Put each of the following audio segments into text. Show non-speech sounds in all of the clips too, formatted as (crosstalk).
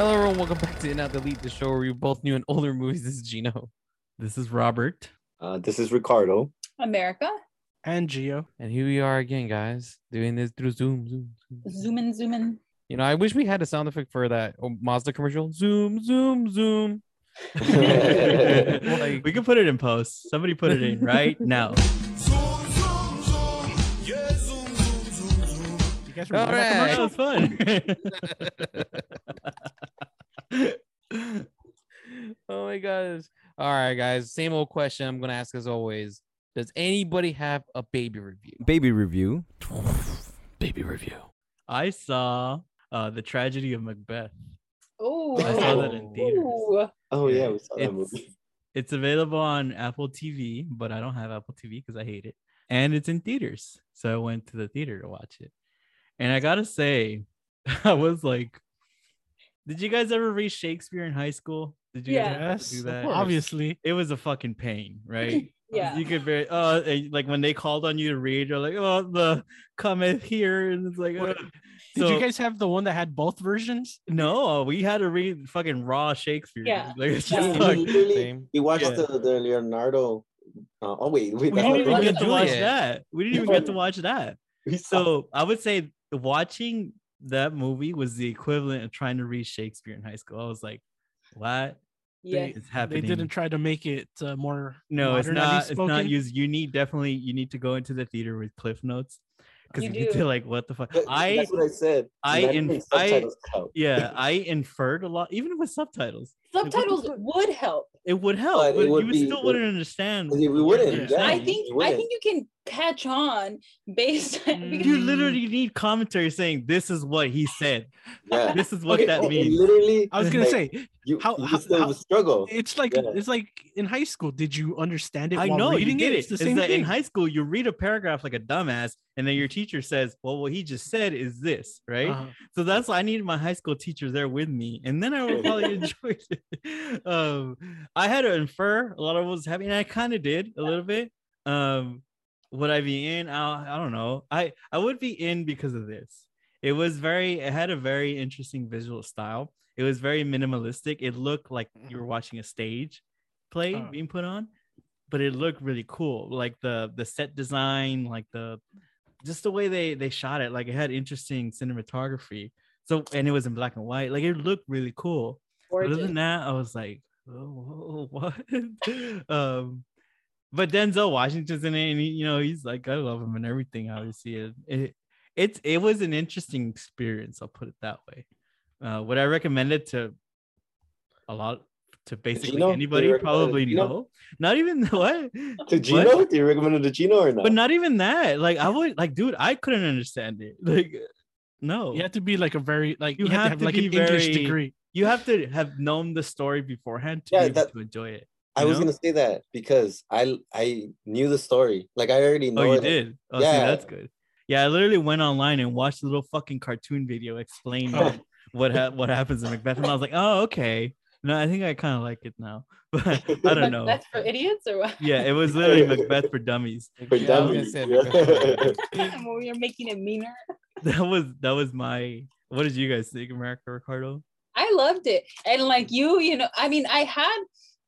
Hello, everyone. Welcome back to In Out Delete, the show where we both new and older movies. This is Gino. This is Robert. Uh, this is Ricardo. America. and Gio. And here we are again, guys, doing this through Zoom. Zoom, Zoom. Zoom in, zoom in. You know, I wish we had a sound effect for that oh, Mazda commercial. Zoom, zoom, zoom. (laughs) Like, we can put it in post. Somebody put it in right (laughs) now. You guys All remember that right. commercial? (laughs) That was fun. Oh my gosh. All right, guys. Same old question I'm gonna ask as always. Does anybody have a baby review? Baby review. Baby review. I saw uh, the tragedy of Macbeth. Oh. I saw that in theaters. Ooh. Oh yeah, we saw that It's- movie. It's available on Apple TV, but I don't have Apple TV because I hate it. And it's in theaters. So I went to the theater to watch it. And I gotta say, (laughs) I was like, did you guys ever read Shakespeare in high school? Did you guys Yeah. ever do that? obviously. It was a fucking pain, right? (laughs) Yeah. You could very uh eh, like when they called on you to read, you're like, oh the cometh here, and it's like What- uh, Did so- you guys have the one that had both versions? no, we had to read fucking raw Shakespeare. Yeah. Like it's just We like literally- Same. we watched Yeah. the, the Leonardo. Uh, oh wait, wait, we didn't even get to watch Juliet. that. We didn't even get to watch that. So I would say watching that movie was the equivalent of trying to read Shakespeare in high school. I was like, what Yeah. is happening? They didn't try to make it uh, more. No, it's modernly not. It's not used. You need definitely. You need to go into the theater with cliff notes because You you, get do. to like what the fuck. But I that's what I said. I in- if subtitles yeah, (laughs) I inferred a lot, even with subtitles. Subtitles would help. It would help, But but, it would you be- still wouldn't understand. We wouldn't, you're yeah. I think you I wouldn't. think you can catch on based (laughs) on you literally need commentary saying this is what he said. Yeah. (laughs) This is what Okay, that It means. Literally, I was gonna like, say you, how- you how- still how- struggle. it's like Yeah. it's like in high school. Did you understand it? I know you reading get it. it. It's the It's same that thing. in high school you read a paragraph like a dumbass, and then your teacher says, "Well, what he just said is this," right? Uh-huh. So that's why I needed my high school teacher there with me, and then I would probably (laughs) enjoy it. (laughs) Um, I had to infer a lot of what was happening. and I kind of did a little bit. Um, would I be in? I, I don't know. I I would be in because of this. It was very. It had a very interesting visual style. It was very minimalistic. It looked like you were watching a stage play Oh. being put on, but it looked really cool. Like the the set design, like the just the way they they shot it. Like it had interesting cinematography. So and it was in black and white. Like it looked really cool. But other than that, I was like, oh, (laughs) what? (laughs) um, but Denzel Washington's in it, and he, you know he's like, I love him and everything. Obviously, it, it it's it was an interesting experience. I'll put it that way. Uh, would I recommend it to a lot to basically Gino? Anybody? recommend it to Probably no. Not even (laughs) what To Gino? Do you recommend it to Gino or not? but not even that. Like I would like, dude, I couldn't understand it. Like, no, You have to be like a very like You you, have, have to have to like an be English degree. You have to have known the story beforehand to Yeah, be able that- to enjoy it. I you was know? gonna say that because I I knew the story. Like I already oh, know. Oh, you it. did? Oh, see, Yeah. that's good. Yeah, I literally went online and watched a little fucking cartoon video explaining Oh. what ha- what happens in Macbeth, and I was like, oh, okay. No, I think I kind of like it now, (laughs) but I don't know. That's for idiots or what? Yeah, it was literally Macbeth for dummies. (laughs) For Yeah, I was gonna dummies, say yeah. Macbeth. (laughs) Well, You're making it meaner. That was that was my. What did you guys think, America Ricardo? I loved it. And like you, you know, I mean, I had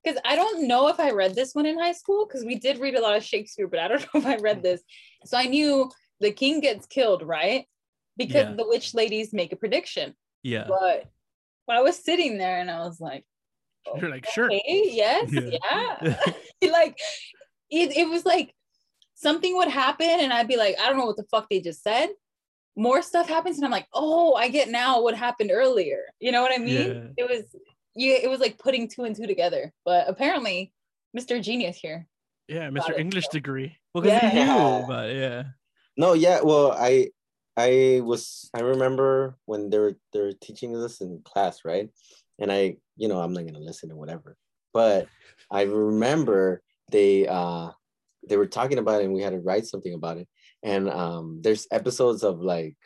because I don't know if I read this one in high school because we did read a lot of Shakespeare, but I don't (laughs) know if I read this. So I knew the king gets killed, right? Because Yeah. the witch ladies make a prediction. Yeah, But I was sitting there and I was like, (laughs) You're like, sure. okay, yes, Yeah. yeah. (laughs) like it, it was like something would happen and I'd be like, I don't know what the fuck they just said. More stuff happens and I'm like, oh, I get now what happened earlier. You know what I mean? It was you it was like putting two and two together. But apparently, Mr. Genius here. Yeah, Got Mr. it, English so. degree. well, Yeah. you knew about it, yeah. No, yeah. Well, I I was I remember when they were they were teaching us in class, right? And I, you know, I'm not gonna listen or whatever. But I remember they uh they were talking about it and we had to write something about it. And um there's episodes of like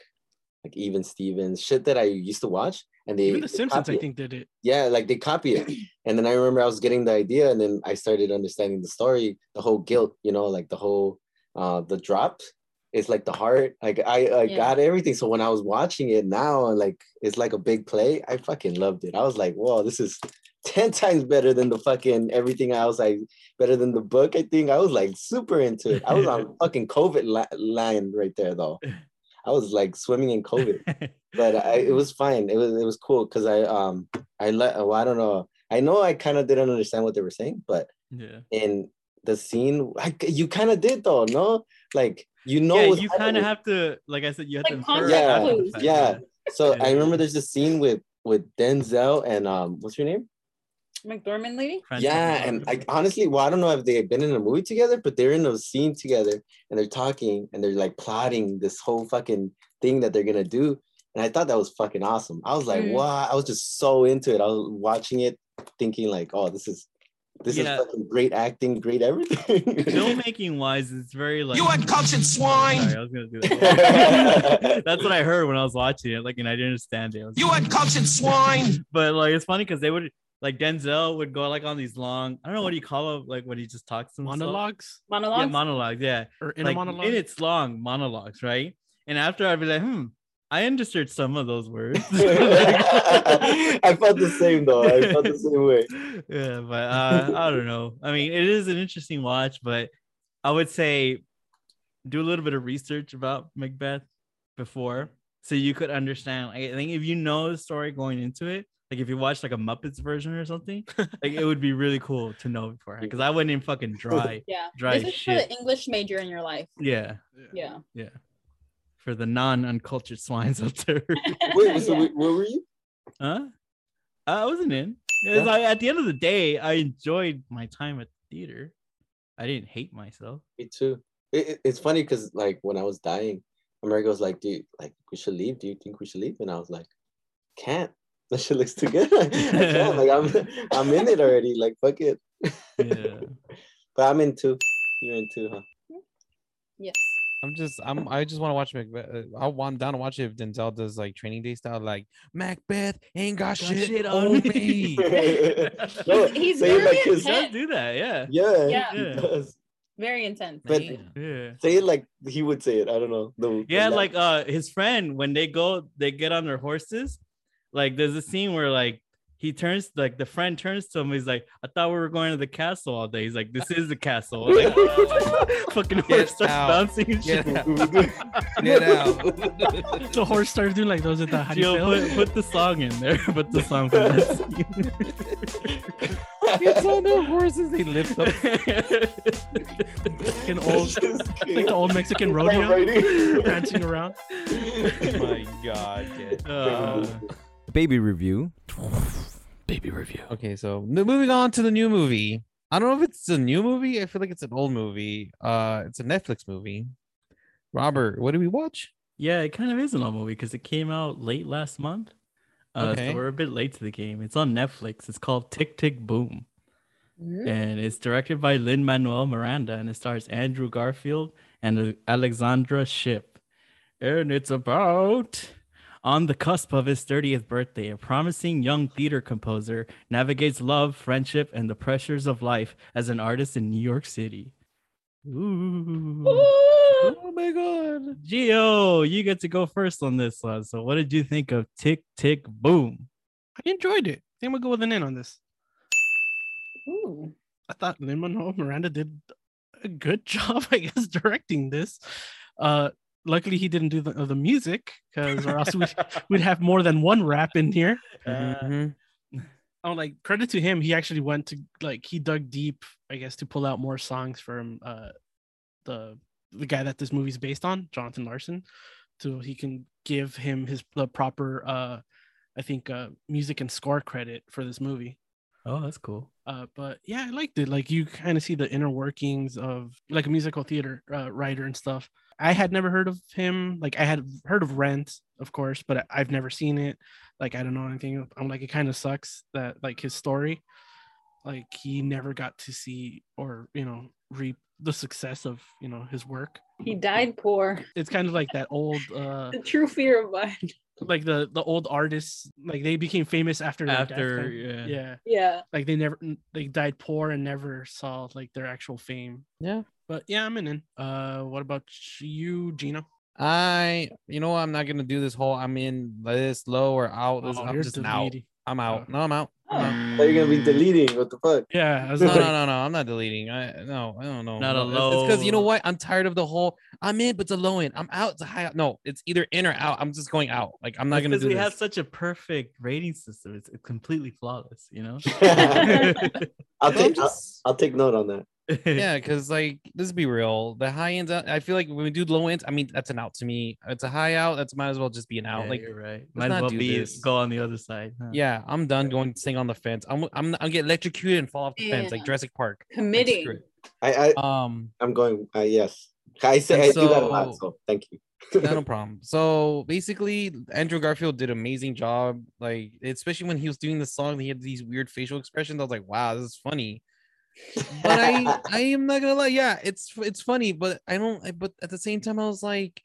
like even Stevens shit that I used to watch and they Even The they Simpsons, I think, did it. yeah like they copy it (clears throat) and then i remember i was getting the idea and then i started understanding the story the whole guilt you know like the whole uh the drop it's like the heart. Like I, I Yeah. got everything. So when I was watching it now, like it's like a big play. I fucking loved it. I was like, whoa, this is ten times better than the fucking everything else. I better than the book. I think I was like super into it. I was on (laughs) fucking COVID li- line right there though. I was like swimming in COVID, (laughs) but I, it was fine. It was it was cool because I um I let well, I don't know. I know I kind of didn't understand what they were saying, but yeah. in the scene, I, you kind of did though, no? Like you know, yeah, you kind of have to, like I said, you have Like to infer context it after the clues. fact, yeah. So I remember there's a scene with with Denzel and um, what's your name? McDormand lady. Frances yeah, and I honestly, well, I don't know if they've been in a movie together, but they're in a scene together and they're talking and they're like plotting this whole fucking thing that they're gonna do. And I thought that was fucking awesome. I was like, Mm. wow, I was just so into it. I was watching it, thinking like, oh, this is this Yeah. is fucking great acting, great everything. (laughs) filmmaking wise, it's very like You uncultured swine! Sorry, I was gonna do that. (laughs) That's what I heard when I was watching it. Like, and I didn't understand it. I was You uncultured swine! (laughs) but like it's funny because they would like Denzel would go like on these long. I don't know what do you call them, like when he just talks to himself. Monologues Yeah, Monologues. monologues. Yeah, or in like a monologue. minutes long monologues, right? And after I'd be like, hmm, I understood some of those words. (laughs) (laughs) I felt the same though. I felt the same way. yeah, but uh, I don't know. I mean, it is an interesting watch, but I would say do a little bit of research about Macbeth before so you could understand. I think if you know the story going into it, like if you watch like a Muppets version or something, (laughs) like it would be really cool to know beforehand. Because I went in fucking (laughs) dry. Yeah. Dry this is shit. for the English major in your life. Yeah, Yeah. Yeah. For the non-uncultured swines out there. (laughs) Wait, so Yeah. wait, where were you? huh? Uh, I wasn't in. 'Cause Yeah. I, at the end of the day, I enjoyed my time at the theater. I didn't hate myself. Me too. It, it- it's funny because like when I was dying, America was like, "Dude, like we should leave. Do you think we should leave?" And I was like, "Can't. (laughs) That shit looks too good. (laughs) I can't. Like I'm, (laughs) I'm in it already. Like fuck it." Yeah. But I'm in too. You're in too, huh? Yes. I'm just I'm I just want to watch Macbeth. uh, I want down to watch it if Denzel does like training day style, like Macbeth ain't got, Got shit, shit on on me. no, He's say it very like his, He does intense. do that, yeah. yeah, Yeah. he Yeah. Does. Very intense. But Yeah. say it like he would say it. I don't know. The, the Yeah, la- like uh his friend when they go they get on their horses, like there's a scene where like he turns like the friend turns to him, he's like, I thought we were going to the castle all day. He's like, This is the castle. Like, (laughs) fucking horse Get starts out. bouncing and shit. Get out. Get out. (laughs) the horse starts doing like those at the how do you Gio, put, put the song in there. (laughs) Put the song from that scene. (laughs) it's on their horses. They lift up. Fucking old, like the old Mexican rodeo, Riding. prancing around. My God. kid. (laughs) Uh, Baby review. Baby review. Okay, so moving on to the new movie. I don't know if it's a new movie. I feel like it's an old movie. Uh, it's a Netflix movie. Robert, what did we watch? yeah, it kind of is an old movie because it came out late last month. Uh, Okay. So we're a bit late to the game. It's on Netflix. It's called Tick Tick Boom. Mhm. and it's directed by Lin Manuel Miranda, and it stars Andrew Garfield and Alexandra Shipp. And it's about on the cusp of his 30th birthday, a promising young theater composer navigates love, friendship, and the pressures of life as an artist in New York City. Ooh. Oh my God. Gio, you get to go first on this one. So, what did you think of Tick Tick Boom? I enjoyed it. I think we'll go with an in on this. Ooh. I thought Lin Manuel Miranda did a good (laughs) job, I guess, directing this. Uh, luckily he didn't do the, the music because, or else we'd, we'd have more than one rap in here. (laughs) Mhm. Oh, like credit to him, he actually went to like he dug deep, I guess, to pull out more songs from uh the the guy that this movie's based on, Jonathan Larson, so he can give him his the proper uh I think uh music and score credit for this movie. Oh, that's cool. Uh, but yeah, I liked it. Like you kind of see the inner workings of like a musical theater uh, writer and stuff. I had never heard of him. Like I had heard of Rent, of course, but I- I've never seen it. Like I don't know anything. I'm like it kind of sucks that like his story, like he never got to see or you know reap the success of you know his work. He died poor. It's kind of like that old uh The true fear of mine. (laughs) like the the old artists like they became famous after their death After, kind- yeah. yeah Yeah. like they never they died poor and never saw like their actual fame Yeah. But yeah, I'm in. Uh, what about you, Gino? I, you know, I'm not gonna do this whole. I'm in this low or out. This, Oh, I'm you're just out. deleting. I'm out. Oh. No, I'm out. I'm out. Are you gonna be deleting? What the fuck? Yeah, I was No, like, no, no, no. I'm not deleting. I no, I don't know. Not a No, It's because you know what? I'm tired of the whole. I'm in, but it's a low end. I'm out. It's a high. No, it's either in or out. I'm just going out. Like I'm not gonna because do we this. have such a perfect rating system. It's completely flawless, you know. (laughs) (laughs) I'll take I'll, just- I'll take note on that. (laughs) yeah, because like let's be real, the high ends. uh, I feel like when we do low ends, I mean that's an out to me. It's a high out. That's might as well just be an out. Yeah, like you're right. Might as well be this. go on the other side. huh? yeah, I'm done going to sing on the fence. I'm I'm I'm get electrocuted and fall off the fence like Yeah. Jurassic Park. Like, Committing. screw. I, I Um, I'm going. Uh, yes, I say I And do that a lot. so- So thank you. no (laughs) problem. So basically, Andrew Garfield did an amazing job. Like, especially when he was doing the song, he had these weird facial expressions. I was like, wow, this is funny. But I, (laughs) I am not gonna lie. Yeah, it's it's funny, but I don't. I- But at the same time, I was like,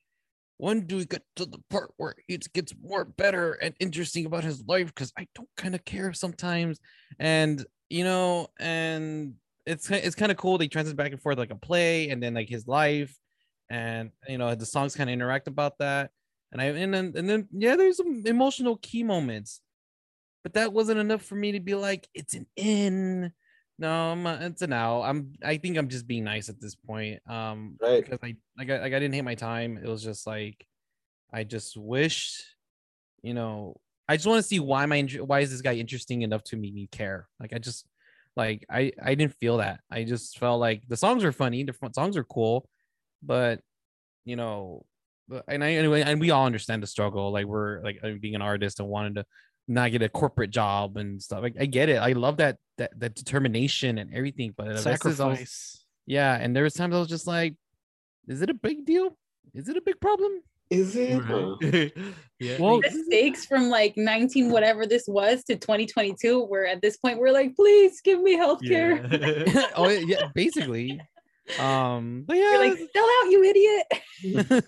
when do we get to the part where it gets more better and interesting about his life? Because I don't kind of care sometimes, and you know, and it's it's kind of cool. They transit back and forth like a play, and then like his life, and you know the songs kind of interact about that. And I and then and then yeah, there's some emotional key moments, but that wasn't enough for me to be like it's an in. No, I'm not- it's an out. I'm I think I'm just being nice at this point. Um, Right. because I like I like I didn't hate my time. It was just like I just wish, you know, I just want to see why my why is this guy interesting enough to make me care? Like I just like I I didn't feel that. I just felt like the songs are funny, the songs are cool, but you know, but- and I anyway, and we all understand the struggle. Like we're like being an artist and wanting to not get a corporate job and stuff. Like I get it. I love that that that determination and everything, but the rest is all- sacrifice. yeah, and there was times I was just like, is it a big deal? Is it a big problem? Is it? Right. (laughs) yeah. Well, the stakes from like 19 whatever this was to 2022 where at this point we're like please give me health care yeah. (laughs) oh yeah, basically. (laughs) Um, but yeah, you're like sell out you idiot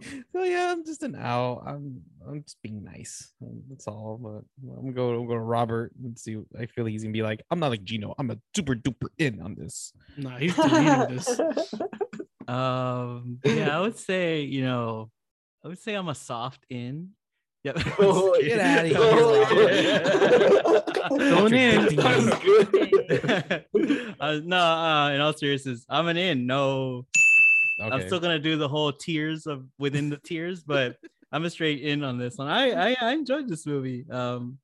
(laughs) so yeah, I'm just an out. I'm I'm just being nice. Um, That's all. But I'm gonna go I'm gonna Robert and see. I feel like he's gonna be like, I'm not like Gino. I'm a super duper in on this. Nah, he's deleting this. (laughs) Um, yeah, I would say, you know, I would say I'm a soft in. Yep. (laughs) Oh, Get outta here. Going in. Uh, no, uh, in all seriousness, I'm an in. No, I'm still gonna do the whole tiers of within the tiers, but (laughs) I'm a straight in on this one. I I, I enjoyed this movie. Um,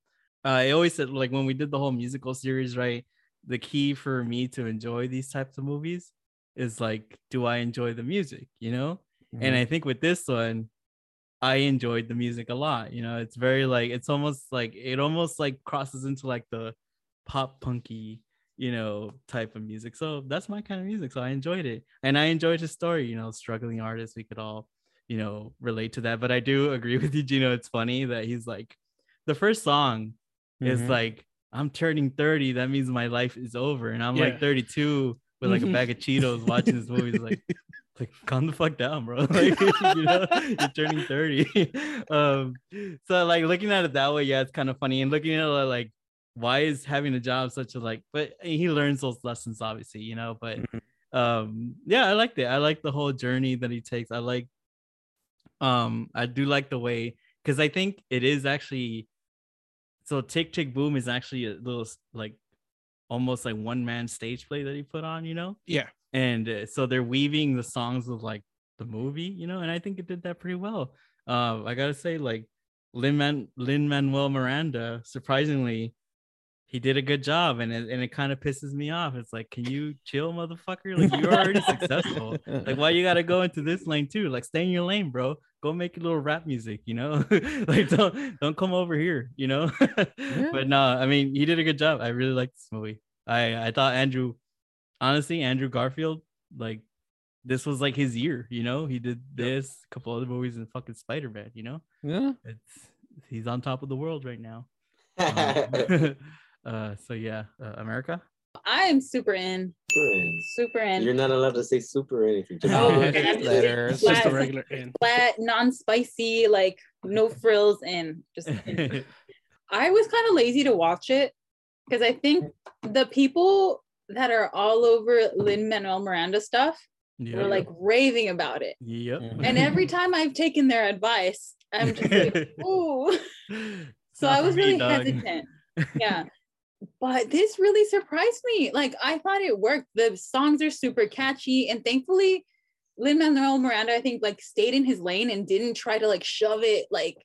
I always said like when we did the whole musical series, right? The key for me to enjoy these types of movies is like, do I enjoy the music? You know, Mm-hmm. and I think with this one, I enjoyed the music a lot. You know, it's very like it's almost like it almost like crosses into like the pop punky, you know, type of music. So that's my kind of music. So I enjoyed it. And I enjoyed his story, you know, struggling artist. We could all, you know, relate to that. But I do (laughs) agree with you, Gino. It's funny that he's like the first song is Mhm. like, I'm turning 30. That means my life is over. And I'm Yeah. like 32 with like a bag of Cheetos (laughs) watching this movie. It's like, like calm the fuck down, bro. (laughs) Like you know, you're turning 30. um, so like looking at it that way, yeah, it's kind of funny. And looking at it like, why is having a job such a like, but he learns those lessons, obviously, you know. But um, yeah, I liked it. I like the whole journey that he takes. I like um, I do like the way because I think it is actually so Tick Tick Boom is actually a little like almost like one man stage play that he put on, you know Yeah. and uh, so they're weaving the songs of like the movie, you know, and I think it did that pretty well. Uh, I gotta say, like Lin Manuel Miranda, surprisingly, he did a good job, and it and it kind of pisses me off. It's like, can you chill, motherfucker? Like you're already successful. Like why you gotta go into this lane too? Like stay in your lane, bro. Go make your little rap music, you know. (laughs) like don't don't come over here, you know. (laughs) But no, I mean he did a good job. I really liked this movie. I I thought Andrew honestly, Andrew Garfield, like this was like his year, you know. He did this, a couple other movies, and fucking Spider Man, you know. yeah. It's he's on top of the world right now. (laughs) Um, uh, so yeah, uh, America. i am super in Friends. super in You're not allowed to say super or anything. Just Oh, okay. just letters. It's just a Flat- regular in. flat non-spicy like no frills in just (laughs) in. I was kind of lazy to watch it because I think the people that are all over Lin Manuel Miranda stuff Yeah. were like raving about it. yep. Mhm. And every time I've taken their advice, I'm just like, (laughs) ooh. (laughs) So I was really hesitant. Yeah. But this really surprised me. Like I thought it worked. The songs are super catchy. And thankfully, Lin Manuel Miranda, I think, like stayed in his lane and didn't try to like shove it, like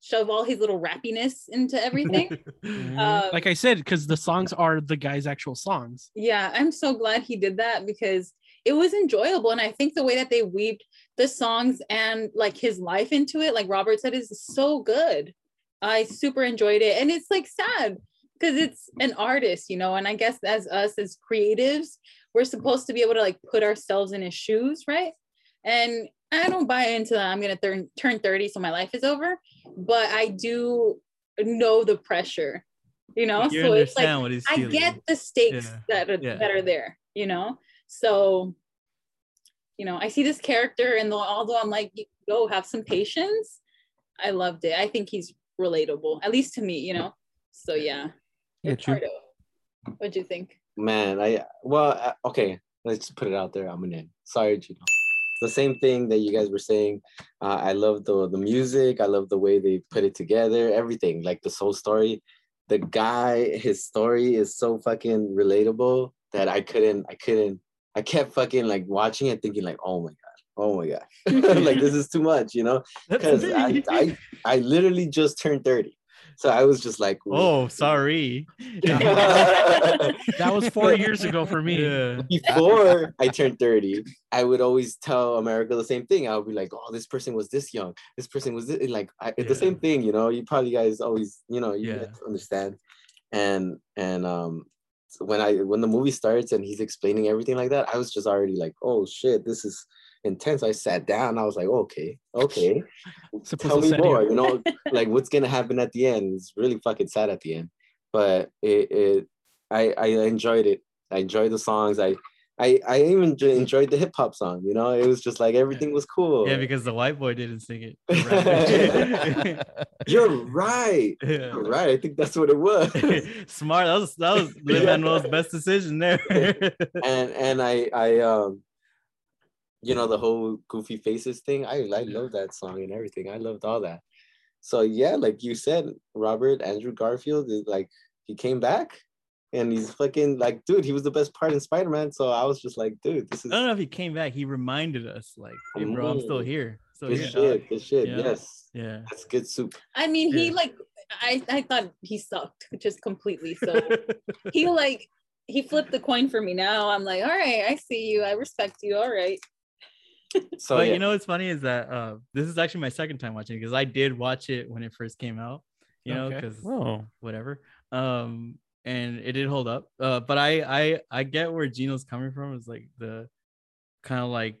shove all his little rappiness into everything. (laughs) Mhm. um, Like I said, because the songs are the guy's actual songs. yeah, I'm so glad he did that because it was enjoyable. And I think the way that they weaved the songs and like his life into it, like Robert said, is so good. I super enjoyed it. And it's like sad because it's an artist, you know, and I guess as us as creatives, we're supposed to be able to like put ourselves in his shoes, right? And I don't buy into that. I'm gonna turn turn 30, so my life is over. But I do know the pressure, you know. You so it's like I get the stakes Yeah. that are, Yeah. that are there, you know. So, you know, I see this character, and although I'm like, go have some patience, I loved it. I think he's relatable, at least to me, you know. So yeah, Get you. What'd you think? Man, I well, uh, okay. Let's put it out there. I'm an in. Sorry, Gino. The same thing that you guys were saying. Uh, I love the the music. I love the way they put it together. Everything, like the soul story. The guy, his story is so fucking relatable that I couldn't. I couldn't. I kept fucking like watching it, thinking like, oh my god, oh my god, (laughs) like this is too much, you know? Because I. I I literally just turned thirty, so I was just like, oh, sorry. (laughs) That was four (laughs) years ago for me. Yeah. before I turned 30, I would always tell America the same thing. I would be like, oh, this person was this young. This person was this, like I, Yeah. the same thing, you know. You probably guys always, you know, you Yeah. understand. And and um when I when the movie starts and he's explaining everything like that, I was just already like, oh shit, this is intense. I sat down. I was like, okay, okay. (laughs) Tell me more, you- know, (laughs) like what's gonna happen at the end. It's really fucking sad at the end. But it, it I I enjoyed it. I enjoyed the songs. I I I even enjoyed the hip hop song. You know, it was just like everything was cool. Yeah, because the white boy didn't sing it. (laughs) Rapper you're right. Yeah. You're right. I think that's what it was. Smart. That was that was Lin Manuel's best decision there. and and I I um you know the whole goofy faces thing. I I love that song and everything. I loved all that. So yeah, like you said, Robert Andrew Garfield is like he came back and he's fucking like dude, he was the best part in Spider-Man. So I was just like, dude, this is I don't know if he came back. He reminded us, like, "Hey, bro, I'm still Mm. here." So good yeah, shit, good shit. Yeah. Yes. yeah. That's good soup. I mean, he Yeah. like I I thought he sucked (laughs) just completely. So (laughs) he like he flipped the coin for me. Now I'm like, all right, I see you. I respect you. All right. So but yeah. you know what's funny is that uh, this is actually my second time watching because I did watch it when it first came out. You know, because Oh, whatever. Um, and it did hold up. Uh, but I I I get where Gino's coming from. Is like the kind of like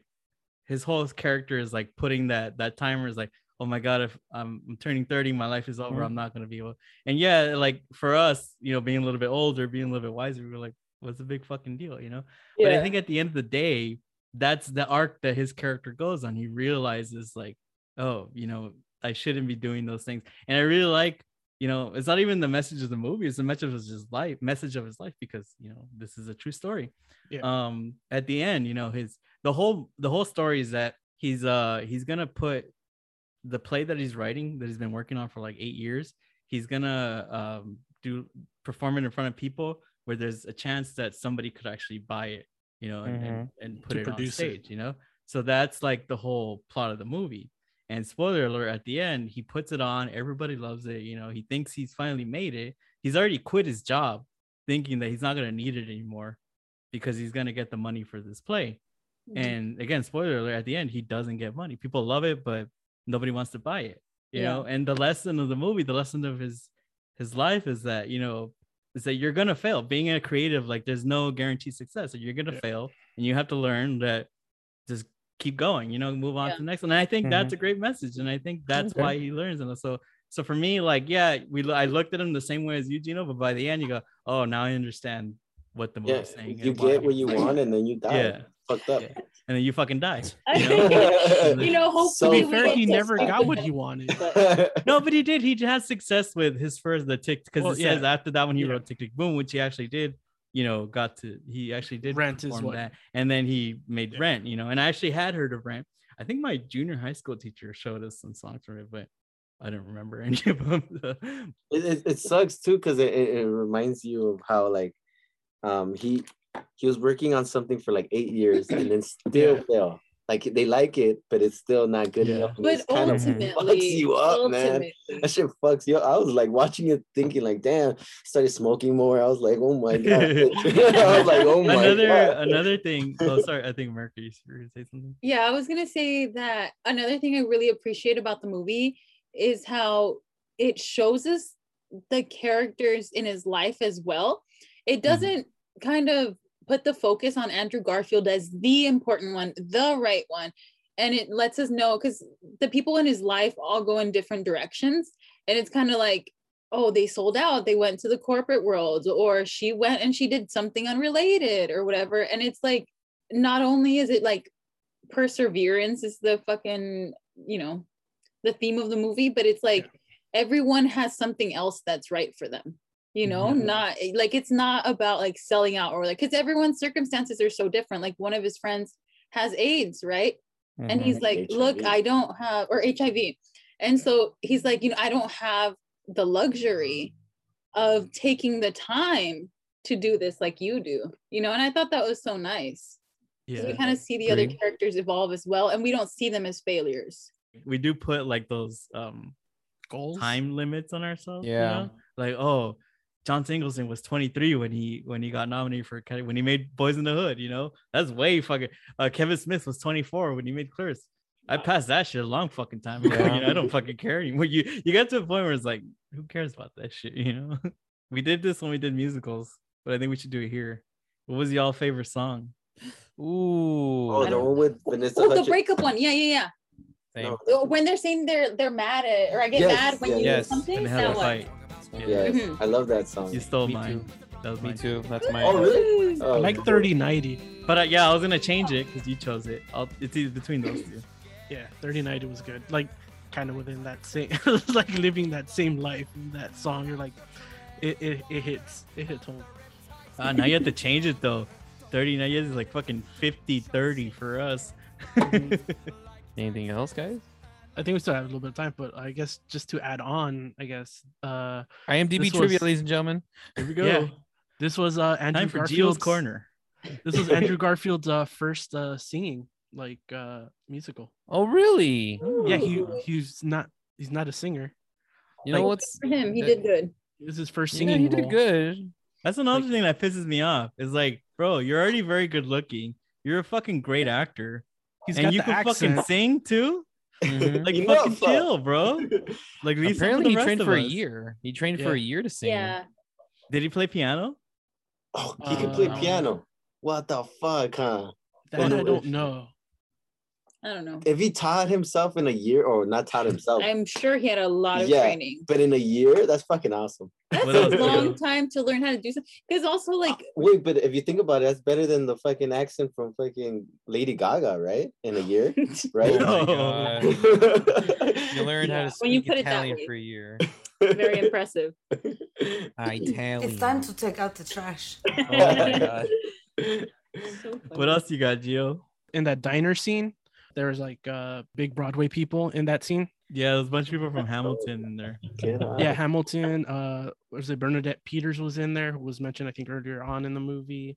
his whole character is like putting that that timer is like, oh my god, if I'm, I'm turning 30, my life is over. Mhm. I'm not gonna be able. And yeah, like for us, you know, being a little bit older, being a little bit wiser, we were like, what's the big fucking deal, you know? But I think at the end of the day, that's the arc that his character goes on. He realizes like, oh, you know, I shouldn't be doing those things. And I really like, you know, it's not even the message of the movie, it's the message of his life, message of his life, because you know, this is a true story. Yeah. Um, at the end, you know, his the whole the whole story is that he's uh he's gonna put the play that he's writing that he's been working on for like eight years, he's gonna um do perform it in front of people where there's a chance that somebody could actually buy it, you know, and, and, and put To it on produce it. stage, you know. So that's like the whole plot of the movie. And spoiler alert, at the end, he puts it on, everybody loves it, you know, he thinks he's finally made it. He's already quit his job, thinking that he's not gonna need it anymore because he's gonna get the money for this play. Mm-hmm. And again, spoiler alert, at the end, he doesn't get money. People love it, but nobody wants to buy it. You Yeah. know, and the lesson of the movie, the lesson of his his life is that, you know, is that you're gonna fail. Being a creative, like there's no guaranteed success. So you're gonna Yeah. fail and you have to learn that just keep going, you know, move on Yeah. to the next one. And I think that's mm-hmm. a great message. And I think that's Okay. why he learns. And so so for me, like, yeah, we I looked at him the same way as you, Gino, but by the end you go, Oh, now I understand what the yeah, saying. you get what you want and then you die. Yeah. Fucked up. Yeah. and then you fucking die. (laughs) You know? (laughs) you know, To hopefully be fair, he never see- got what he wanted. (laughs) no, but he did. He had success with his first the tick because Well, it says yeah. after that when he Yeah. wrote Tick Tick Boom, which he actually did you know, got to he actually did Rent is perform what- that, and then he made Yeah. Rent, you know, and I actually had heard of Rent. I think my junior high school teacher showed us some songs from it, but I don't remember any of them. it, it, it sucks too because it, it, it reminds you of how like um he he was working on something for like eight years and then (clears throat) still Yeah. fail. Like they like it, but it's still not good Yeah. enough. But it's kind of ultimately, fucks you up, man. ultimately, That shit fucks you up. I was like watching it, thinking like, damn. Started smoking more. I was like, oh my (laughs) god. (laughs) I was like, oh my another god. another thing. Oh, sorry, I think Mercury you were gonna say something. Yeah, I was gonna say that another thing I really appreciate about the movie is how it shows us the characters in his life as well. It doesn't kind of put the focus on Andrew Garfield as the important one, the right one. And it lets us know because the people in his life all go in different directions. And it's kind of like, oh, they sold out, they went to the corporate world, or she went and she did something unrelated or whatever. And it's like, not only is it like perseverance is the fucking you know the theme of the movie but it's like everyone has something else that's right for them you know Mhm. not like it's not about like selling out or like because everyone's circumstances are so different like one of his friends has aids right and Mhm. he's like look i don't have or hiv and so he's like you know i don't have the luxury of taking the time to do this like you do you know and i thought that was so nice 'Cause Yeah, we kind of see the other characters evolve as well and we don't see them as failures we do put like those um Goals. time limits on ourselves. you Yeah. know? Like, oh, John Singleton was 23 when he when he got nominated for when he made Boys in the Hood, you know? That's way fucking uh Kevin Smith was 24 when he made Clerks. I passed that shit a long fucking time ago. Yeah. You know, I don't fucking care anymore. You you get to a point where it's like, who cares about that shit, you know? (laughs) we did this when we did musicals, but I think we should do it here. What was y'all favorite song? Ooh. Oh, the one with Vanessa oh the breakup one yeah yeah Same. No. yeah when they're saying they're they're mad at or i get Yes, mad when yeah, you yes. do something And they had that one. fight. Yes, Mhm. I love that song. You stole Me mine. too. That was Me mine. too. That's my. Oh, really? I Oh, like 3090. But uh, yeah, I was gonna change it because you chose it. I'll, it's either between those two. Yeah, 3090 was good. Like, kind of within that same, (laughs) like living that same life. In that song, you're like, it, it, it hits, it hits home. Ah, now you have to change it though. 39 years is like fucking 50 30 for us. (laughs) Anything else, guys? I think we still have a little bit of time, but I guess just to add on, I guess uh IMDb This trivia, was- ladies and gentlemen. Here we go. Yeah. this was uh Andrew Time for Gio's Garfield's corner. This was Andrew Garfield's uh first uh singing like uh musical. Oh, really? Yeah, he he's not he's not a singer. You know Like- what's? for him he did good This is his first Yeah, singing. he did role. good. That's another Like- thing that pisses me off. Is like, bro, you're already very good looking. You're a fucking great actor, He's and got you the can accent. fucking sing too. Mhm. Like, (laughs) Enough, fucking uh, chill, bro. (laughs) Like, leave some Apparently, the he rest trained of for a year. He trained for a year to sing. yeah Did he play piano? Oh, he can play Uh, piano. What the fuck, huh? That I don't know. I don't know If he taught himself in a year, or not taught himself, i'm sure he had a lot of Yeah. training but in a year, that's fucking awesome. that's a long time to learn how to do something because also uh, like Wait, but if you think about it, that's better than the fucking accent from fucking Lady Gaga, right? In a year, (laughs) right? Oh my (laughs) god. You learned how Yeah, to when you speak put it that Italian way. for a year. very impressive Italian. It's time to take out the trash. (laughs) Oh my god. So What else you got, Gio? In that diner scene, there was like uh big Broadway people in that scene. Yeah, there's a bunch of people from Hamilton in there. Yeah, Hamilton. Uh, was it Bernadette Peters was in there? Who was mentioned I think earlier on in the movie,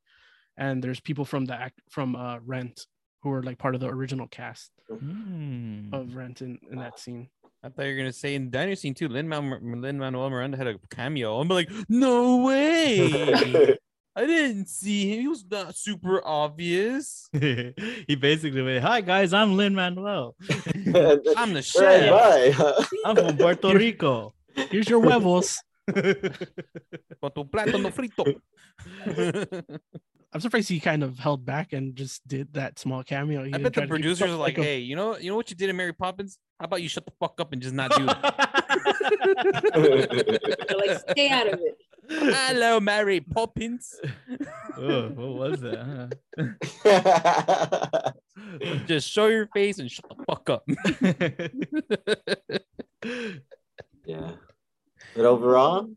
and there's people from the act from uh Rent who were like part of the original cast Hmm. of Rent in, in that scene. I thought you were gonna say in the diner scene too. Lin Manuel Miranda had a cameo. I'm like, no way. (laughs) I didn't see him. He was not super obvious. (laughs) he basically went, "Hi guys, I'm Lin Manuel. (laughs) I'm the Right, chef. bye. I'm from Puerto (laughs) Rico." Here's your huevos. Con tu plátano frito. I'm surprised he kind of held back and just did that small cameo. He I bet the producers are like, a- hey, you know, you know what you did in Mary Poppins? How about you shut the fuck up and just not do it? Like stay out of it Hello, Mary Poppins. oh, what was that? (laughs) Just show your face and shut the fuck up. (laughs) yeah. But overall,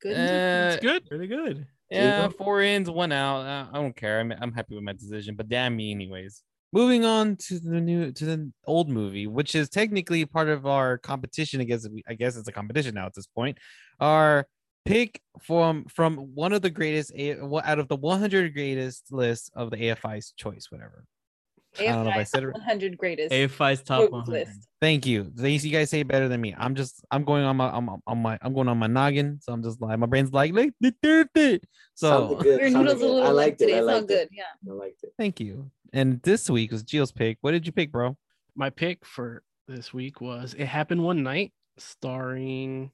good Uh, It's good. Really good. yeah, Yeah, four ins, one out. Uh, I don't care. I'm I'm happy with my decision, but damn me, anyways. Moving on to the new to the old movie, which is technically part of our competition against. I guess it's a competition now at this point. Our pick from from one of the greatest A- out of the 100 greatest list of the AFI's choice, whatever. I don't know if I said it. 100 greatest. AFI's top 100. list. Thank you. They you guys say better than me. I'm just I'm going on my I'm on my I'm going on my noggin. So I'm just like my brain's like like the third it. So good, Your noodles a good. little I limp liked it. today. I It's all liked good. Yeah. I liked it. thank you. And this week was Gio's pick. What did you pick, bro? My pick for this week was It Happened One Night, starring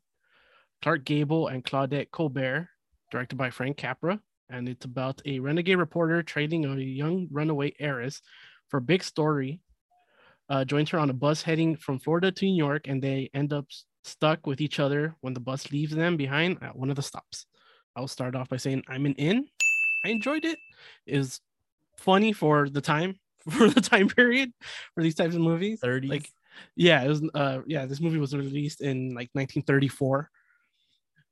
Clark Gable and Claudette Colbert, directed by Frank Capra. And it's about a renegade reporter trading a young runaway heiress for a big story. Uh, joins her on a bus heading from Florida to New York, and they end up stuck with each other when the bus leaves them behind at one of the stops. I'll start off by saying I'm an in. I enjoyed it. It was funny for the time, (laughs) for the time period for these types of movies. 30s. Like, yeah, it was. Uh, yeah, this movie was released in like 1934.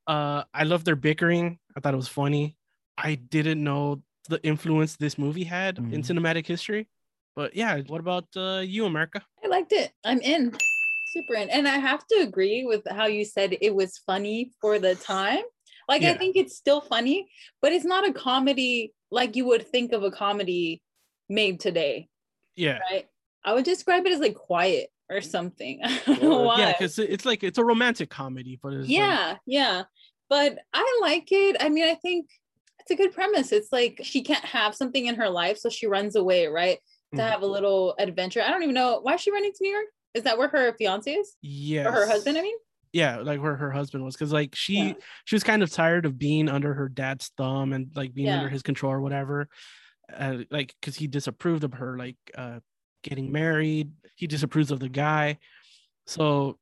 Uh, I love their bickering. I thought it was funny. I didn't know the influence this movie had in Mhm. cinematic history. But yeah, what about uh, you, America? I liked it. I'm in. Super in. And I have to agree with how you said it was funny for the time. Like I think it's still funny, but it's not a comedy like you would think of a comedy made today, Yeah, right? I would describe it as like quiet or something. (laughs) Yeah, because it's like it's a romantic comedy, but it's like- yeah yeah. But i like it. I mean i think it's a good premise. It's like she can't have something in her life so she runs away right to Mhm. have a little adventure. I don't even know why is she running to new york? Is that where her fiance is? Yeah, or her husband i mean? Yeah, like where her husband was, because like she Yeah. she was kind of tired of being under her dad's thumb and like being Yeah. under his control or whatever, uh, like because he disapproved of her like uh getting married. He disapproves of the guy, so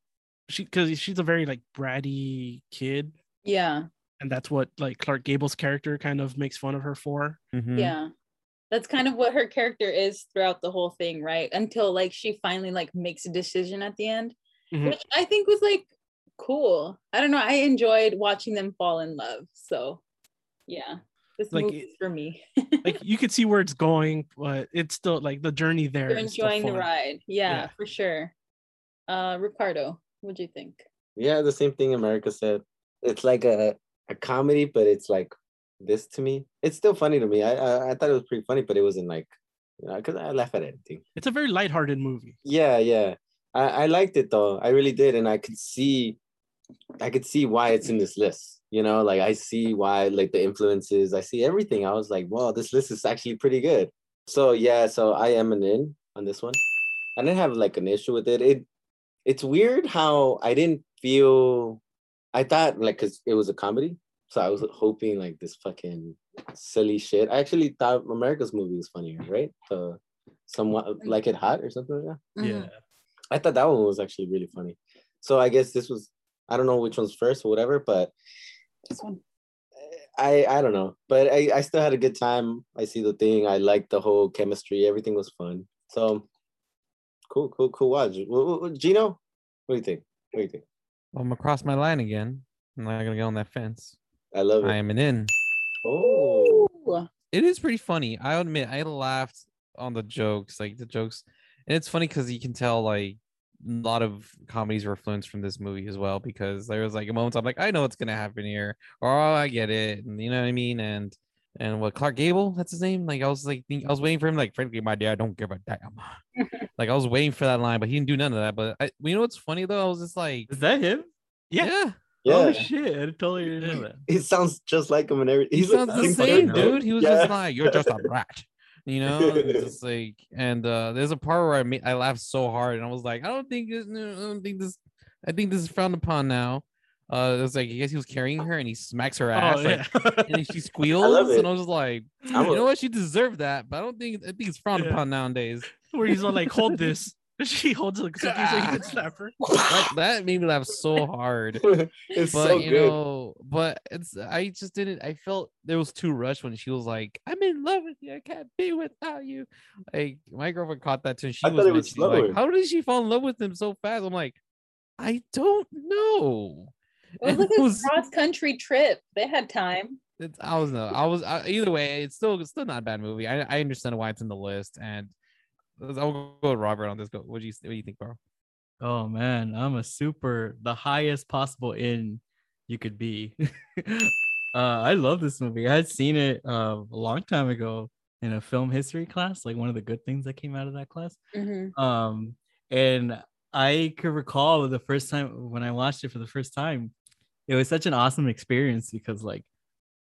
she because she's a very like bratty kid, yeah. And that's what like Clark Gable's character kind of makes fun of her for. Mhm. yeah. That's kind of what her character is throughout the whole thing right? Until like she finally like makes a decision at the end Mhm. which i think was like cool. I don't know. I enjoyed watching them fall in love. So yeah this Like, movie it- is for me (laughs) Like you could see where it's going, but it's still like the journey there. you're enjoying the fun. ride yeah, Yeah. for sure uh ricardo what do you think Yeah, the same thing America said. It's like a, a comedy, but it's like this to me. It's still funny to me. I I, I thought it was pretty funny, but it wasn't like you know, because I laugh at anything. It's a very lighthearted movie. Yeah, yeah. I, I liked it though. I really did, and I could see, I could see why it's in this list. You know, like I see why, like the influences. I see everything. I was like, wow, this list is actually pretty good. So yeah, so I am an in on this one. I didn't have like an issue with it. It, it's weird how I didn't feel. I thought like because it was a comedy, so I was hoping like this fucking silly shit. I actually thought America's movie was funnier, right? so somewhat like it hot or something like that. Mm-hmm. yeah. I thought that one was actually really funny. So I guess this was I don't know which one's first or whatever, but this one I I don't know. But I, I still had a good time. I see the thing. I liked the whole chemistry. Everything was fun. So cool, cool, cool watch. Gino, what do you think? What do you think? I'm gonna my line again. I'm not gonna get on that fence. I love it. I am an in. Oh, It is pretty funny. I admit I laughed on the jokes, like the jokes, and it's funny because you can tell like a lot of comedies were influenced from this movie as well because there was like a moment I'm like I know what's gonna happen here, or oh I get it, and you know what I mean, and and what Clark Gable, that's his name. Like I was like I was waiting for him, like frankly, my dad don't give a (laughs) damn. (laughs) like I was waiting for that line, but he didn't do none of that. But I, you know what's funny though? I was just like, Is that him? Yeah. yeah, yeah. Oh shit! I totally didn't know that. It sounds just like him and everything. he sounds the same same, dude. He was Yeah. just like, "You're just a (laughs) brat," you (laughs) know. It's just like, and uh there's a part where I made I laughed so hard, and I was like, "I don't think this. I don't think this. I think this is frowned upon now." Uh, it was like I guess he was carrying her, and he smacks her ass, Oh like, and then she (laughs) squeals, it. and I was like, I'm "You a- know what? She deserved that," but I don't think I think it's frowned Yeah. upon nowadays. Where he's all like, hold (laughs) this. (laughs) She holds like something so he can slap her. (laughs) That, that made me laugh so hard. (laughs) it's but so you good. know, but it's I just didn't. I felt there was too rushed when she was like, "I'm in love with you. I can't be without you." Like my girlfriend caught that too. and She I was, thought it was like, "How did she fall in love with him so fast?" I'm like, I don't know. It was And like a cross country trip. They had time. It's, I was no, I was I, either way. It's still it's still not a bad movie. I, I understand why it's in the list, and I'll go with Robert on this. Go. What do you what do you think, bro? Oh man, I'm a super the highest possible in you could be. (laughs) uh, I love this movie. I had seen it uh, a long time ago in a film history class, like one of the good things that came out of that class. Mhm. Um, and I could recall the first time when I watched it for the first time, it was such an awesome experience because like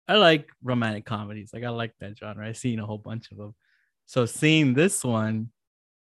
I like romantic comedies, like I like that genre. I've seen a whole bunch of them. So seeing this one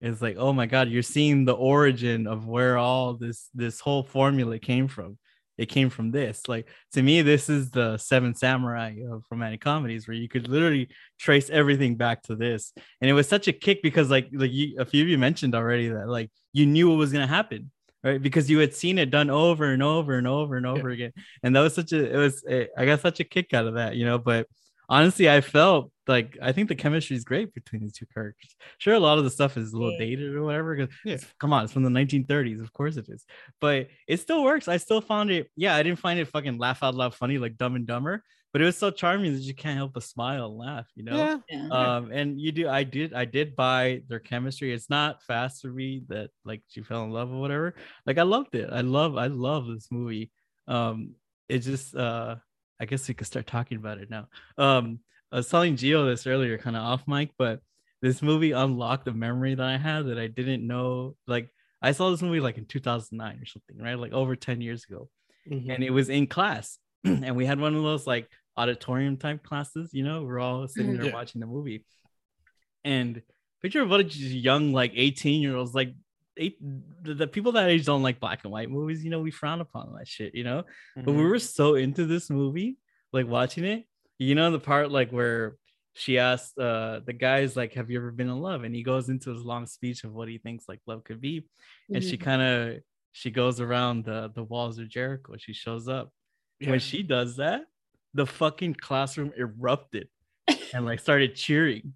is like, oh my god, you're seeing the origin of where all this this whole formula came from. It came from this. Like to me, this is the Seven Samurai of romantic comedies, where you could literally trace everything back to this. And it was such a kick because, like, like you, a few of you mentioned already that like you knew what was gonna happen, right? Because you had seen it done over and over and over and over again. And that was such a, it was, eh, I got such a kick out of that, you know. But honestly, I felt like I think the chemistry is great between these two characters. Sure, a lot of the stuff is a little Yeah. dated or whatever. Yeah. come on, it's from the 1930s. Of course it is, but it still works. I still found it. Yeah, I didn't find it fucking laugh out loud funny like Dumb and Dumber, but it was so charming that you can't help but smile and laugh. You know. Yeah, Yeah. Um, and you do. I did. I did buy their chemistry. It's not fast to read that like she fell in love or whatever. Like I loved it. I love. I love this movie. Um, it just. Uh, I guess we could start talking about it now. Um, I was telling Gio this earlier, kind of off mic, but this movie unlocked a memory that I had that I didn't know. Like I saw this movie like in 2009 or something, right? Like over 10 years ago Mhm. and it was in class (clears throat) and we had one of those like auditorium type classes you know we're all sitting Mhm. there Yeah. watching the movie and picture of a bunch of young like 18 year olds like eight, the, the people that age don't like black and white movies you know we frown upon that shit you know but we Mhm. were so into this movie like watching it you know the part like where she asked uh the guy's like have you ever been in love and he goes into his long speech of what he thinks like love could be and she kind of she goes around the the walls of Jericho. She shows up. Yeah. When she does that, the fucking classroom erupted and like started cheering.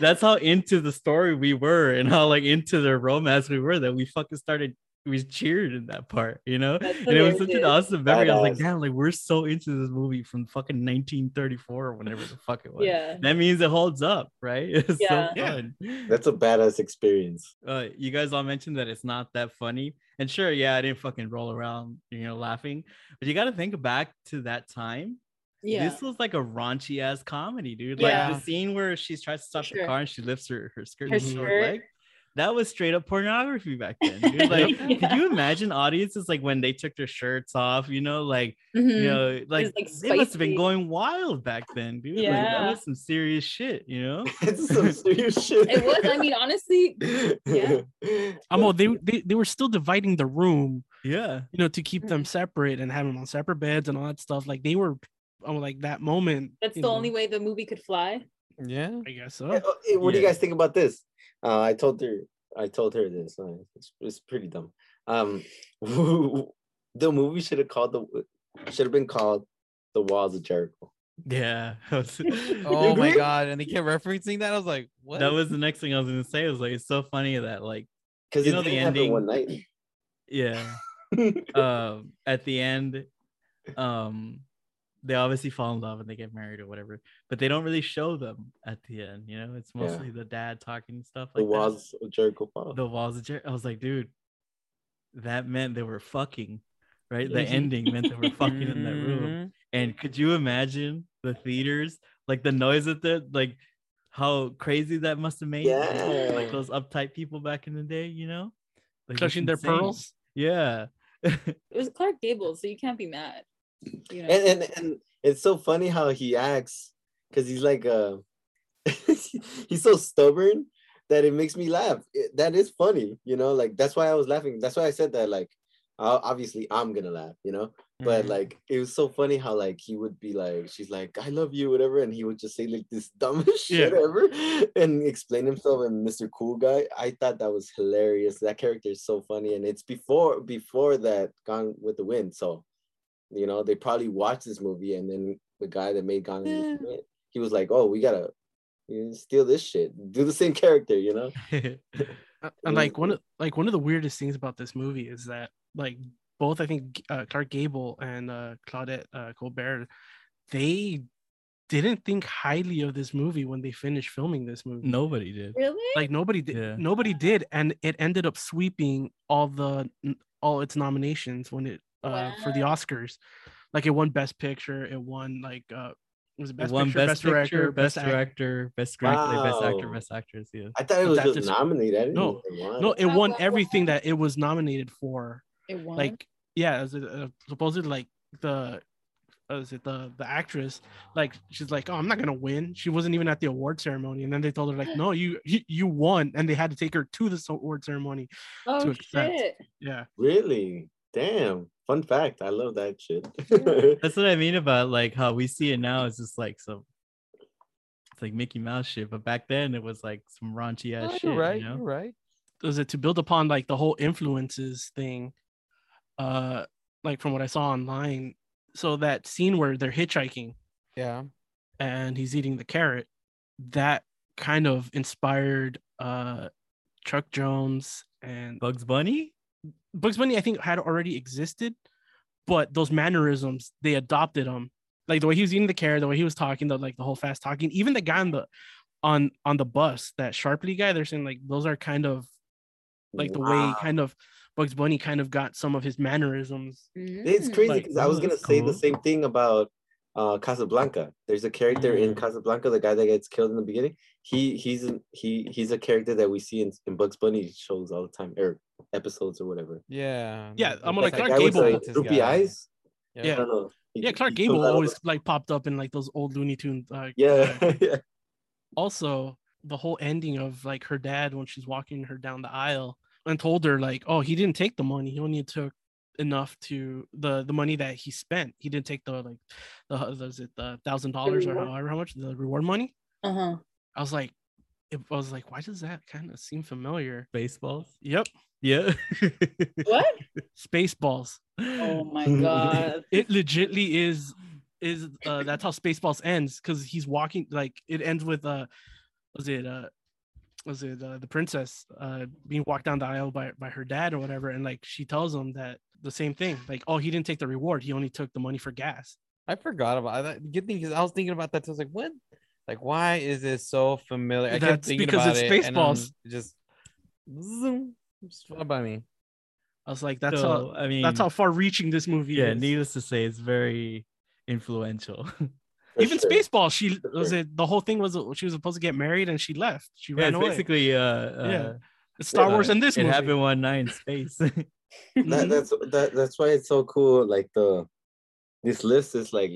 That's how into the story we were and how like into their romance we were that we fucking started we cheered in that part, you know? That's And it was such an awesome memory. I was like, damn, like we're so into this movie from fucking 1934 or whenever the fuck it was. Yeah. That means it holds up, right? (laughs) It's Yeah. so Yeah. fun. That's a badass experience. uh you guys all mentioned that it's not that funny and sure yeah i didn't fucking roll around you know laughing but you got to think back to that time Yeah. this was like a raunchy ass comedy dude Yeah. like the scene where she tries to stop the car and she lifts her, her skirt Her with a short skirt. leg that was straight up pornography back then dude. (laughs) like Yeah. could you imagine audiences like when they took their shirts off you know like Mhm. you know like, like, they must have been going wild back then dude like, that was some serious shit you know (laughs) it's some serious (laughs) shit. It was. I mean, honestly, yeah. Um, well, they, they they were still dividing the room, yeah you know, to keep them separate and have them on separate beds and all that stuff. Like they were, oh, like that moment. that's the know, only way the movie could fly. yeah. I guess so. oh, hey, what do you guys think about this? Uh, I told her, I told her this. uh, It's, it's pretty dumb. Um, (laughs) the movie should have called the should have been called The Walls of Jericho. yeah (laughs) (laughs) Oh my god! And they kept referencing that. I was like, what? that was the next thing I was gonna say. It was like it's so funny that like Because You it know the ending? one night. yeah, um, at the end, um, they obviously fall in love and they get married or whatever, but they don't really show them at the end. You know, it's Yeah. mostly the dad talking and stuff the like that. Walls of Jericho fall. The walls of Jer- I was like, dude, that meant they were fucking. Right, the ending meant they were fucking in that room. (laughs) Mhm. And could you imagine the theaters, like the noise that they're like, how crazy that must have made? Yeah. Like those uptight people back in the day, you know? Like, it's Clutching their pearls. Yeah. (laughs) It was Clark Gable, so you can't be mad. You know. and, and and it's so funny how he acts because he's like uh (laughs) he's so stubborn that it makes me laugh. It- that is funny you know like that's why i was laughing. That's why i said that like obviously i'm gonna laugh you know? But Mhm. like it was so funny how like he would be like she's like i love you whatever and he would just say like this dumbest (laughs) shit ever and explain himself and mr cool guy. I thought that was hilarious. That character is so funny and it's before before that gone with the wind so you know they probably watched this movie and then the guy that made gone with the wind he was like oh we gotta steal this shit do the same character you know (laughs) and like one of like one of the weirdest things about this movie is that like both I think uh, Clark Gable and uh, Claudette uh, Colbert, they didn't think highly of this movie when they finished filming this movie. Nobody did. Really? like nobody did. Yeah. Nobody did, and it ended up sweeping all the all its nominations when it uh for the Oscars. Like it won Best Picture. It won like uh was it It Best won Picture, best, picture, best Act- director, best screenplay, best actor, best actress. Yeah. I thought it was just just- nominated. I didn't No, know. No, it won everything that it was nominated for. It won. Like yeah, is it, uh, supposedly like the uh, is it the the actress like she's like oh i'm not gonna win she wasn't even at the award ceremony and then they told her like no you you, you won and they had to take her to the award ceremony oh to shit. yeah Really? Damn. Fun fact. I love that shit. (laughs) That's what I mean about like how we see it now. It's just like some, it's like Mickey Mouse shit. But back then it was like some raunchy ass Oh, shit. you're right. You know? You're right. was it to build upon like the whole influences thing uh like from what i saw online so that scene where they're hitchhiking Yeah. and he's eating the carrot that kind of inspired uh chuck jones and Bugs Bunny. Bugs bunny i think had already existed but those mannerisms they adopted them like the way he was eating the carrot the way he was talking the like the whole fast talking even the guy on the on on the bus that Shapeley guy they're saying like those are kind of like the way kind of Bugs Bunny kind of got some of his mannerisms. It's Mm. crazy Like, because I was gonna that's say the same thing about uh Casablanca. There's a character in Mm. Casablanca, the guy that gets killed in the beginning. He he's he he's a character that we see in, in Bugs Bunny shows all the time or episodes or whatever. Yeah. Yeah, I'm the- like That Clark Gable. the That's his droopy eyes. Yeah. I don't know. He- Yeah, Clark Gable always the- like popped up in like those old Looney Tunes. Uh, Yeah, (laughs) uh, yeah. also, the whole ending of like her dad when she's walking her down the aisle and told her like, oh, he didn't take the money. He only took enough to the the money that he spent. He didn't take the like the was it the thousand dollars or however how much the reward money. Uh-huh. I was like, it, I was like, why does that kind of seem familiar? Baseballs. Yep, Yeah. (laughs) What? Spaceballs. Oh my (laughs) god. it legitly is is uh that's how spaceballs ends because he's walking like it ends with uh was it uh was it uh, the princess uh being walked down the aisle by by her dad or whatever and like she tells him that the same thing like oh he didn't take the reward he only took the money for gas I forgot about that. Good thing 'cause I was thinking about that. too. I was like, what? Like, why is this so familiar? I That's thinking because about it's it, and Spaceballs. it just zoom, just by me. i was like that's so, how I mean, that's how far reaching this movie Yeah. is Needless to say, it's very influential. (laughs) Even sure. spaceballs she was sure. it the whole thing was she was supposed to get married and she left she yeah, ran it's away basically uh, uh Yeah, It's star uh, wars and this it movie happened one night in space. (laughs) that, Mhm. that's that, that's why it's so cool. Like the this list is like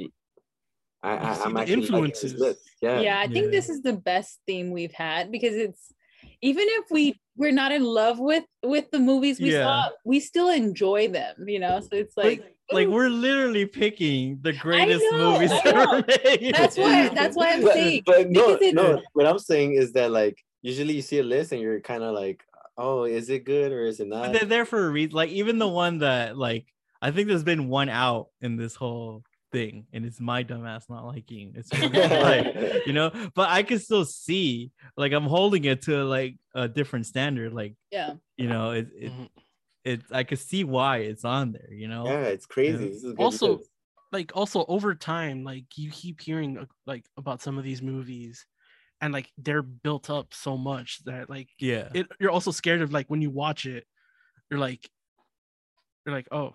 I, I, I'm the actually liking this influences. list. Yeah. yeah i think Yeah. this is the best theme we've had because it's even if we we're not in love with with the movies we Yeah. saw we still enjoy them you know so it's like like ooh, we're literally picking the greatest know, movies (laughs) ever made. that's why (laughs) that's why i'm But, saying but no, because no. What I'm saying is that like usually you see a list and you're kind of like, oh, is it good or is it But not? they're there for a reason. Like even the one that like I think there's been one out in this whole thing, and it's my dumbass not liking. It's like (laughs) you know, but I can still see like I'm holding it to like a different standard. Like yeah you know, it it, Mhm. it I can see why it's on there. You know, yeah, it's crazy. Yeah. This is Also, list. like also over time like you keep hearing uh, like about some of these movies and like they're built up so much that like yeah, it, you're also scared of like when you watch it you're like you're like oh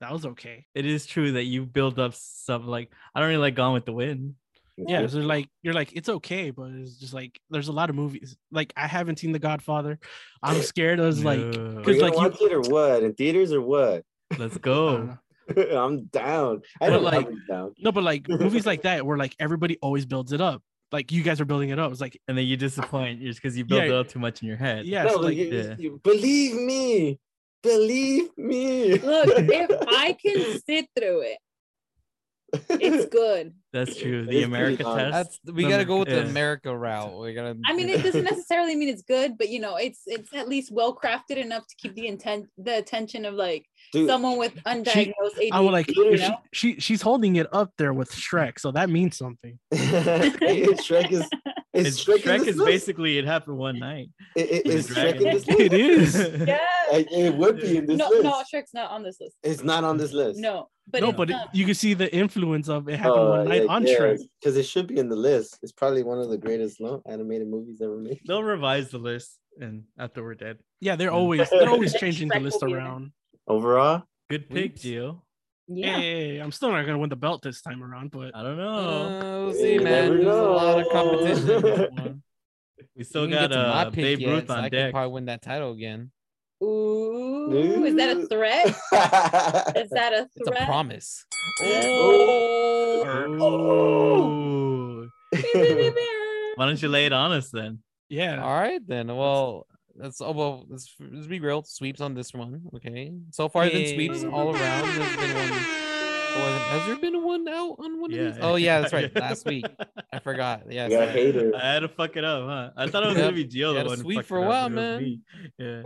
that was okay it is true that you build up stuff like I don't really like Gone with the Wind. yeah so like you're like it's okay but it's just like there's a lot of movies like i haven't seen the godfather i'm (laughs) scared i was like No. Are you because gonna like you watch it or what? In theaters or what? let's (laughs) go. (laughs) I'm down. I don't like, like down. no but like movies like that where like everybody always builds it up like you guys are building it up it's like And then you disappoint just because you built Yeah. it up too much in your head. yeah no, so like, like you- yeah. you- believe me. Believe me. look if (laughs) i can sit through it it's (laughs) good That's true. The America test. That's we gotta go with Amer- the. America route. We gotta. I mean, it doesn't necessarily mean it's good, but you know, it's it's at least well crafted enough to keep the intent, the attention of like Dude, someone with undiagnosed ADHD. i would like you you know? she she's holding it up there with shrek so that means something (laughs) Shrek is is It's, Shrek, Shrek in is list? basically it happened one night. I- I- the is Shrek in dragon. this list? (laughs) it is yeah. (laughs) it, it would be in this no, list. no, Shrek's not on this list. It's not on this list. No, but no, but it, you can see the influence of it happened Oh, one night on Shrek. because it should be in the list. It's probably one of the greatest no, animated movies ever made. They'll revise the list and after we're dead. Yeah, they're always they're always (laughs) changing the list be in it. around. Overall, Good pick, Weeps. Gio. Yeah. Hey, I'm still not gonna win the belt this time around, but I don't know. Uh, we'll see, man. never There's a lot of competition. in this (laughs) one. We still got get to my uh, Babe yet, Ruth so I on could deck. probably win that title again. Ooh, is that a threat? Is that a (laughs) It's a threat? promise. Ooh. Why don't you lay it on us then? yeah, All right then. Well, that's oh well. Let's, let's be real. Sweeps on this one. Okay. So far, it's been sweeps all around. There's been one. oh, has there been one out on one of Yeah. these? Oh yeah, that's right. (laughs) Last week. I forgot. (laughs) Yeah. You got so- hater. I had to fuck it up, huh? I thought it was Yep. gonna be Gio You the had to one. who sweep for a while, but man. Yeah.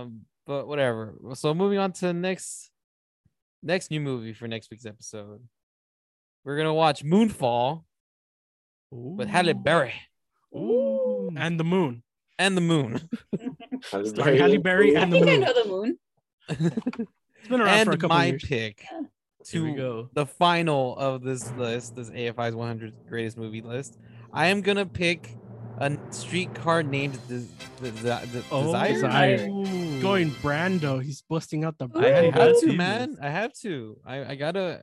Um, but whatever. So moving on to the next next new movie for next week's episode. We're gonna watch Moonfall with Halle Berry Ooh. and the moon. And the Moon. Halle Starring Halle Berry I and the think I know the moon. (laughs) It's been around for a couple my years. pick Here we to go. the final of this list, this AFI's 100 greatest movie list. I am gonna pick a streetcar named Des- Des- Des- Oh, Desire. Desire. Going Brando, he's busting out the I have to, man. I have to. I, I gotta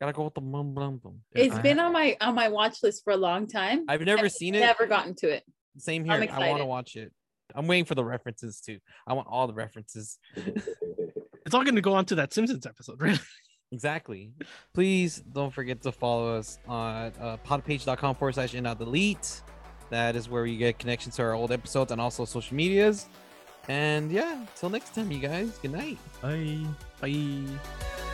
gotta go with the mum blum blum. It's I- been on my on my watch list for a long time. I've never I've seen it. Never gotten to it. Same here. I'm want to watch it. I'm waiting for the references too. I want all the references. (laughs) It's all going to go on to that Simpsons episode, right? Exactly. Please don't forget to follow us on uh, podpage.com forward slash in out delete. That is where you get connections to our old episodes and also social medias. And yeah, till next time, you guys. Good night. Bye. Bye.